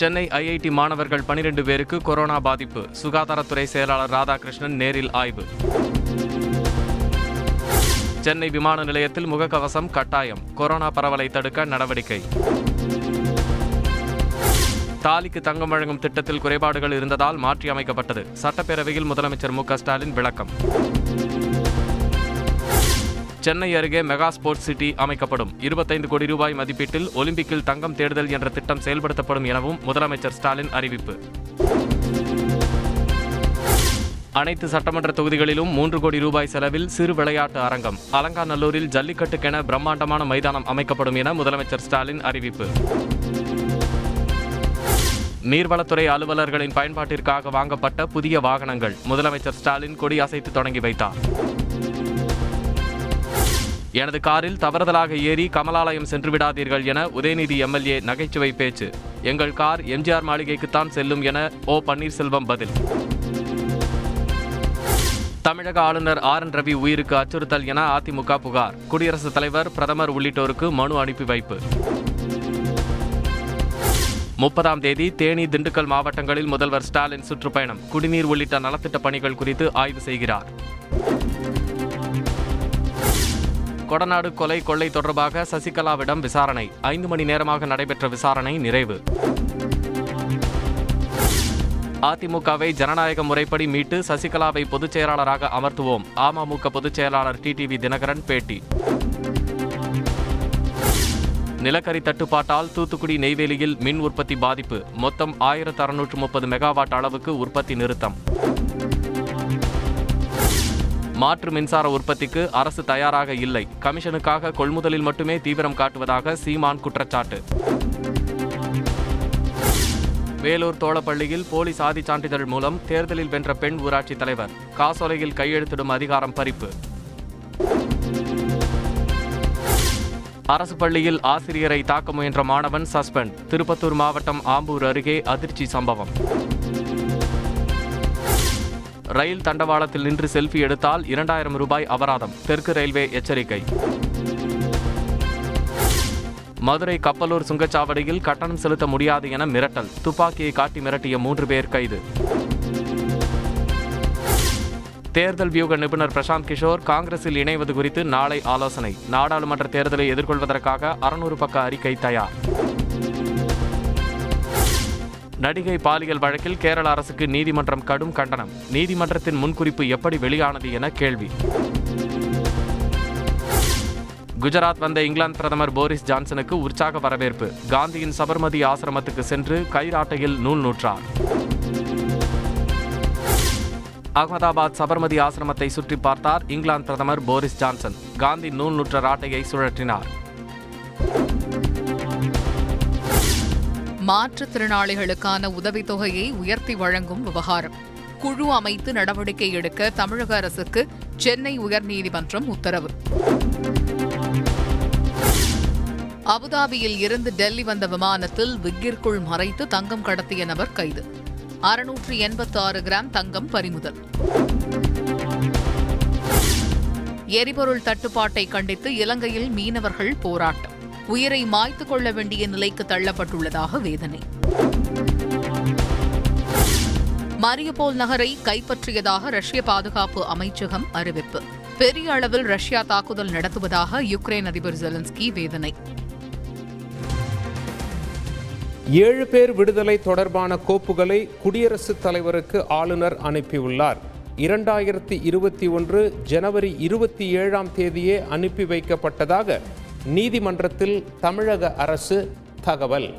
Chennai IIT மாணவர்கள் பனிரெண்டு பேருக்கு கொரோனா பாதிப்பு. சுகாதாரத்துறை செயலாளர் ராதாகிருஷ்ணன் நேரில் ஆய்வு. சென்னை விமான நிலையத்தில் முகக்கவசம் கட்டாயம். கொரோனா பரவலை தடுக்க நடவடிக்கை. தாலிக்கு தங்கம் வழங்கும் திட்டத்தில் குறைபாடுகள் இருந்ததால் மாற்றி அமைக்கப்பட்டது சட்டப்பேரவையில் முதலமைச்சர் மு க ஸ்டாலின் விளக்கம். சென்னை அருகே மெகா ஸ்போர்ட்ஸ் சிட்டி அமைக்கப்படும். இருபத்தைந்து கோடி ரூபாய் மதிப்பீட்டில் ஒலிம்பிக்கில் தங்கம் தேடுதல் என்ற திட்டம் செயல்படுத்தப்படும் எனவும் முதலமைச்சர் ஸ்டாலின் அறிவிப்பு. அனைத்து சட்டமன்ற தொகுதிகளிலும் மூன்று கோடி ரூபாய் செலவில் சிறு விளையாட்டு அரங்கம். அலங்காநல்லூரில் ஜல்லிக்கட்டுக்கென பிரம்மாண்டமான மைதானம் அமைக்கப்படும் என முதலமைச்சர் ஸ்டாலின் அறிவிப்பு. நீர்வளத்துறை அலுவலர்களின் பயன்பாட்டிற்காக வாங்கப்பட்ட புதிய வாகனங்கள். முதலமைச்சர் ஸ்டாலின் கொடி அசைத்து தொடங்கி வைத்தார். எனது காரில் தவறுதலாக ஏறி கமலாலயம் சென்று விடாதீர்கள் என உதயநிதி எம்எல்ஏ நகைச்சுவை பேச்சு. எங்கள் கார் எம்ஜிஆர் மாளிகைக்குத்தான் செல்லும் என ஓ பன்னீர்செல்வம் பதில். தமிழக ஆளுநர் ஆர். என். ரவி உயிருக்கு அச்சுறுத்தல் என அதிமுக புகார். குடியரசுத் தலைவர் பிரதமர் உள்ளிட்டோருக்கு மனு அனுப்பி வைப்பு. முப்பதாம் தேதி தேனி திண்டுக்கல் மாவட்டங்களில் முதல்வர் ஸ்டாலின் சுற்றுப்பயணம். குடிநீர் உள்ளிட்ட நலத்திட்ட பணிகள் குறித்து ஆய்வு செய்கிறார். கொடநாடு கொலை கொள்ளை தொடர்பாக சசிகலாவிடம் விசாரணை. ஐந்து மணி நேரமாக நடைபெற்ற விசாரணை நிறைவு. அதிமுகவை ஜனநாயக முறைப்படி மீட்டு சசிகலாவை பொதுச் செயலாளராக அமர்த்துவோம். அமமுக பொதுச் செயலாளர் டிடிவி தினகரன் பேட்டி. நிலக்கரி தட்டுப்பாட்டால் தூத்துக்குடி நெய்வேலியில் மின் உற்பத்தி பாதிப்பு. மொத்தம் ஆயிரத்து அறுநூற்று முப்பது மெகாவாட் அளவுக்கு உற்பத்தி நிறுத்தம். மாற்று மின்சார உற்பத்திக்கு அரசு தயாராக இல்லை. கமிஷனுக்காக கொள்முதலில் மட்டுமே தீவிரம் காட்டுவதாக சீமான் குற்றச்சாட்டு. வேலூர் தோளப்பள்ளியில் போலி சாதி சான்றிதழ் மூலம் தேர்தலில் வென்ற பெண் ஊராட்சி தலைவர். காசோலையில் கையெழுத்திடும் அதிகாரம் பறிப்பு. அரசு பள்ளியில் ஆசிரியரை தாக்க முயன்ற மாணவன் சஸ்பெண்ட். திருப்பத்தூர் மாவட்டம் ஆம்பூர் அருகே அதிர்ச்சி சம்பவம். ரயில் தண்டவாளத்தில் நின்று செல்ஃபி எடுத்தால் இரண்டாயிரம் ரூபாய் அபராதம். தெற்கு ரயில்வே எச்சரிக்கை. மதுரை கப்பலூர் சுங்கச்சாவடியில் கட்டணம் செலுத்த முடியாது என மிரட்டல். துப்பாக்கியை காட்டி மிரட்டிய மூன்று பேர் கைது. தேர்தல் வியூக நிபுணர் பிரசாந்த் கிஷோர் காங்கிரஸில் இணைவது குறித்து நாளை ஆலோசனை. நாடாளுமன்ற தேர்தலை எதிர்கொள்வதற்காக அறுநூறு பக்க அறிக்கை தயார். நடிகை பாலியல் வழக்கில் கேரள அரசுக்கு நீதிமன்றம் கடும் கண்டனம். நீதிமன்றத்தின் முன்குறிப்பு எப்படி வெளியானது என கேள்வி. குஜராத் வந்த இங்கிலாந்து பிரதமர் போரிஸ் ஜான்சனுக்கு உற்சாக வரவேற்பு. காந்தியின் சபர்மதி ஆசிரமத்துக்கு சென்று கைராட்டையில் நூல் நூற்றார். அகமதாபாத் சபர்மதி ஆசிரமத்தை சுற்றி பார்த்தார் இங்கிலாந்து பிரதமர் போரிஸ் ஜான்சன். காந்தி நூல் நூற்ற ராட்டையை சுழற்றினார். மாற்றுத்திறனாளிகளுக்கான உதவித்தொகையை உயர்த்தி வழங்கும் விவகாரம். குழு அமைத்து நடவடிக்கை எடுக்க தமிழக அரசுக்கு சென்னை உயர்நீதிமன்றம் உத்தரவு. அபுதாபியில் இருந்து டெல்லி வந்த விமானத்தில் விக்கிற்குள் மறைத்து தங்கம் கடத்திய நபர் கைது. அறுநூற்று எண்பத்தி ஆறு கிராம் தங்கம் பறிமுதல். எரிபொருள் தட்டுப்பாட்டை கண்டித்து இலங்கையில் மீனவர்கள் போராட்டம். உயிரை மாய்த்து கொள்ள வேண்டிய நிலைக்கு தள்ளப்பட்டுள்ளதாக வேதனை. மரியபோல் நகரை கைப்பற்றியதாக ரஷ்ய பாதுகாப்பு அமைச்சகம் அறிவிப்பு. பெரிய அளவில் ரஷ்யா தாக்குதல் நடத்துவதாக யுக்ரைன் அதிபர் ஜெலன்ஸ்கி வேதனை. ஏழு பேர் விடுதலை தொடர்பான கோப்புகளை குடியரசுத் தலைவருக்கு ஆளுநர் அனுப்பியுள்ளார். இரண்டாயிரத்தி இருபத்தி ஒன்று ஜனவரி இருபத்தி ஏழாம் தேதியே அனுப்பி வைக்கப்பட்டதாக நீதிமன்றத்தில் தமிழக அரசு தகவல்.